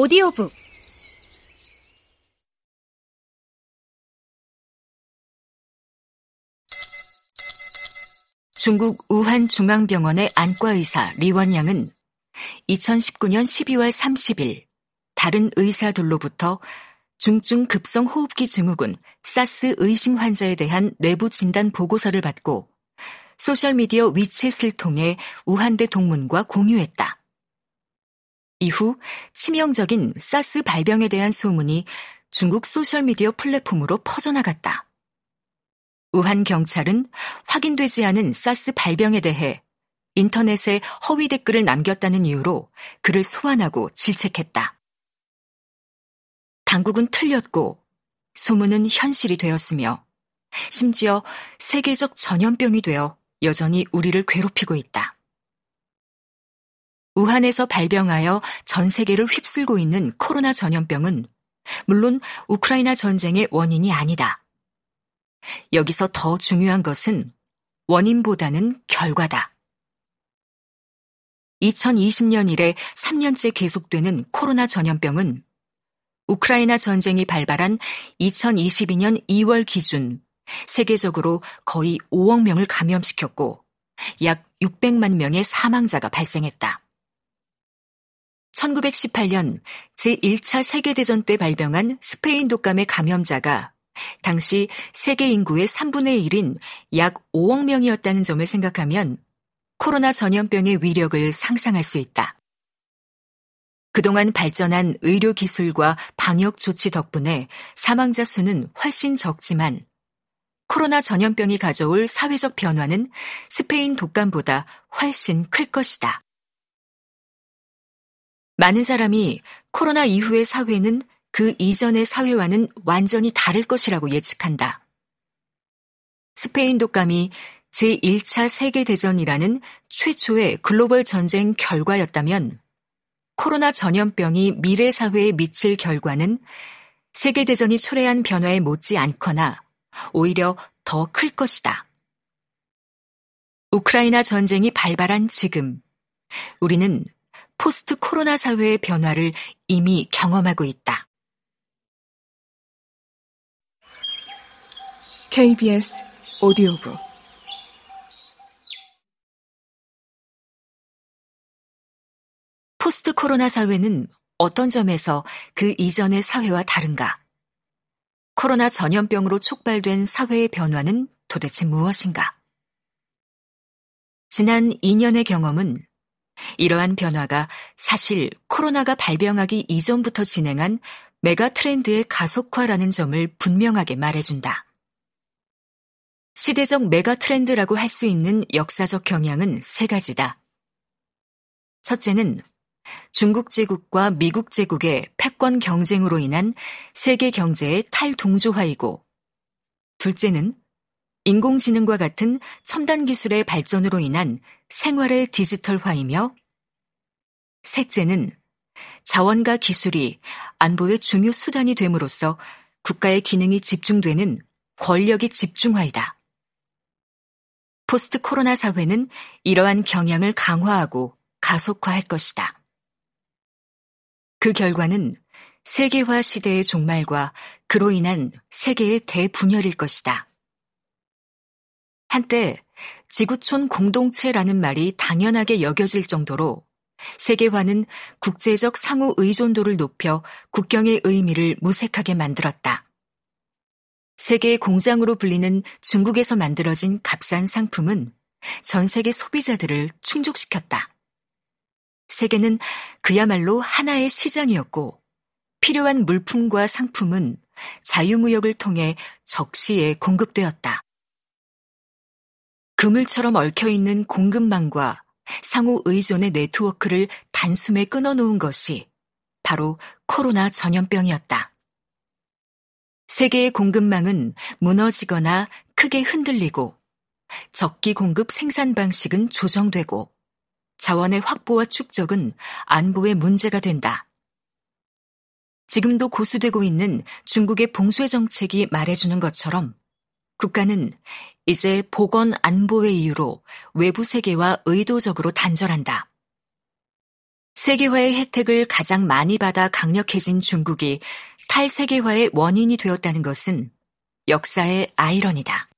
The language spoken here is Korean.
오디오북 중국 우한 중앙병원의 안과 의사 리원양은 2019년 12월 30일 다른 의사들로부터 중증 급성 호흡기 증후군 사스 의심 환자에 대한 내부 진단 보고서를 받고 소셜미디어 위챗을 통해 우한대 동문과 공유했다. 이후 치명적인 사스 발병에 대한 소문이 중국 소셜미디어 플랫폼으로 퍼져나갔다. 우한 경찰은 확인되지 않은 사스 발병에 대해 인터넷에 허위 댓글을 남겼다는 이유로 그를 소환하고 질책했다. 당국은 틀렸고 소문은 현실이 되었으며 심지어 세계적 전염병이 되어 여전히 우리를 괴롭히고 있다. 우한에서 발병하여 전 세계를 휩쓸고 있는 코로나 전염병은 물론 우크라이나 전쟁의 원인이 아니다. 여기서 더 중요한 것은 원인보다는 결과다. 2020년 이래 3년째 계속되는 코로나 전염병은 우크라이나 전쟁이 발발한 2022년 2월 기준 세계적으로 거의 5억 명을 감염시켰고 약 600만 명의 사망자가 발생했다. 1918년 제1차 세계대전 때 발병한 스페인 독감의 감염자가 당시 세계 인구의 3분의 1인 약 5억 명이었다는 점을 생각하면 코로나 전염병의 위력을 상상할 수 있다. 그동안 발전한 의료 기술과 방역 조치 덕분에 사망자 수는 훨씬 적지만 코로나 전염병이 가져올 사회적 변화는 스페인 독감보다 훨씬 클 것이다. 많은 사람이 코로나 이후의 사회는 그 이전의 사회와는 완전히 다를 것이라고 예측한다. 스페인 독감이 제1차 세계대전이라는 최초의 글로벌 전쟁 결과였다면 코로나 전염병이 미래 사회에 미칠 결과는 세계대전이 초래한 변화에 못지 않거나 오히려 더 클 것이다. 우크라이나 전쟁이 발발한 지금 우리는 포스트 코로나 사회의 변화를 이미 경험하고 있다. KBS 오디오북 포스트 코로나 사회는 어떤 점에서 그 이전의 사회와 다른가? 코로나 전염병으로 촉발된 사회의 변화는 도대체 무엇인가? 지난 2년의 경험은 이러한 변화가 사실 코로나가 발병하기 이전부터 진행한 메가 트렌드의 가속화라는 점을 분명하게 말해준다. 시대적 메가 트렌드라고 할 수 있는 역사적 경향은 세 가지다. 첫째는 중국 제국과 미국 제국의 패권 경쟁으로 인한 세계 경제의 탈동조화이고, 둘째는 인공지능과 같은 첨단 기술의 발전으로 인한 생활의 디지털화이며, 셋째는 자원과 기술이 안보의 중요 수단이 됨으로써 국가의 기능이 집중되는 권력의 집중화이다. 포스트 코로나 사회는 이러한 경향을 강화하고 가속화할 것이다. 그 결과는 세계화 시대의 종말과 그로 인한 세계의 대분열일 것이다. 한때 지구촌 공동체라는 말이 당연하게 여겨질 정도로 세계화는 국제적 상호 의존도를 높여 국경의 의미를 무색하게 만들었다. 세계의 공장으로 불리는 중국에서 만들어진 값싼 상품은 전 세계 소비자들을 충족시켰다. 세계는 그야말로 하나의 시장이었고 필요한 물품과 상품은 자유무역을 통해 적시에 공급되었다. 그물처럼 얽혀있는 공급망과 상호 의존의 네트워크를 단숨에 끊어놓은 것이 바로 코로나 전염병이었다. 세계의 공급망은 무너지거나 크게 흔들리고 적기 공급 생산 방식은 조정되고 자원의 확보와 축적은 안보의 문제가 된다. 지금도 고수되고 있는 중국의 봉쇄 정책이 말해주는 것처럼 국가는 이제 보건 안보의 이유로 외부 세계와 의도적으로 단절한다. 세계화의 혜택을 가장 많이 받아 강력해진 중국이 탈세계화의 원인이 되었다는 것은 역사의 아이러니다.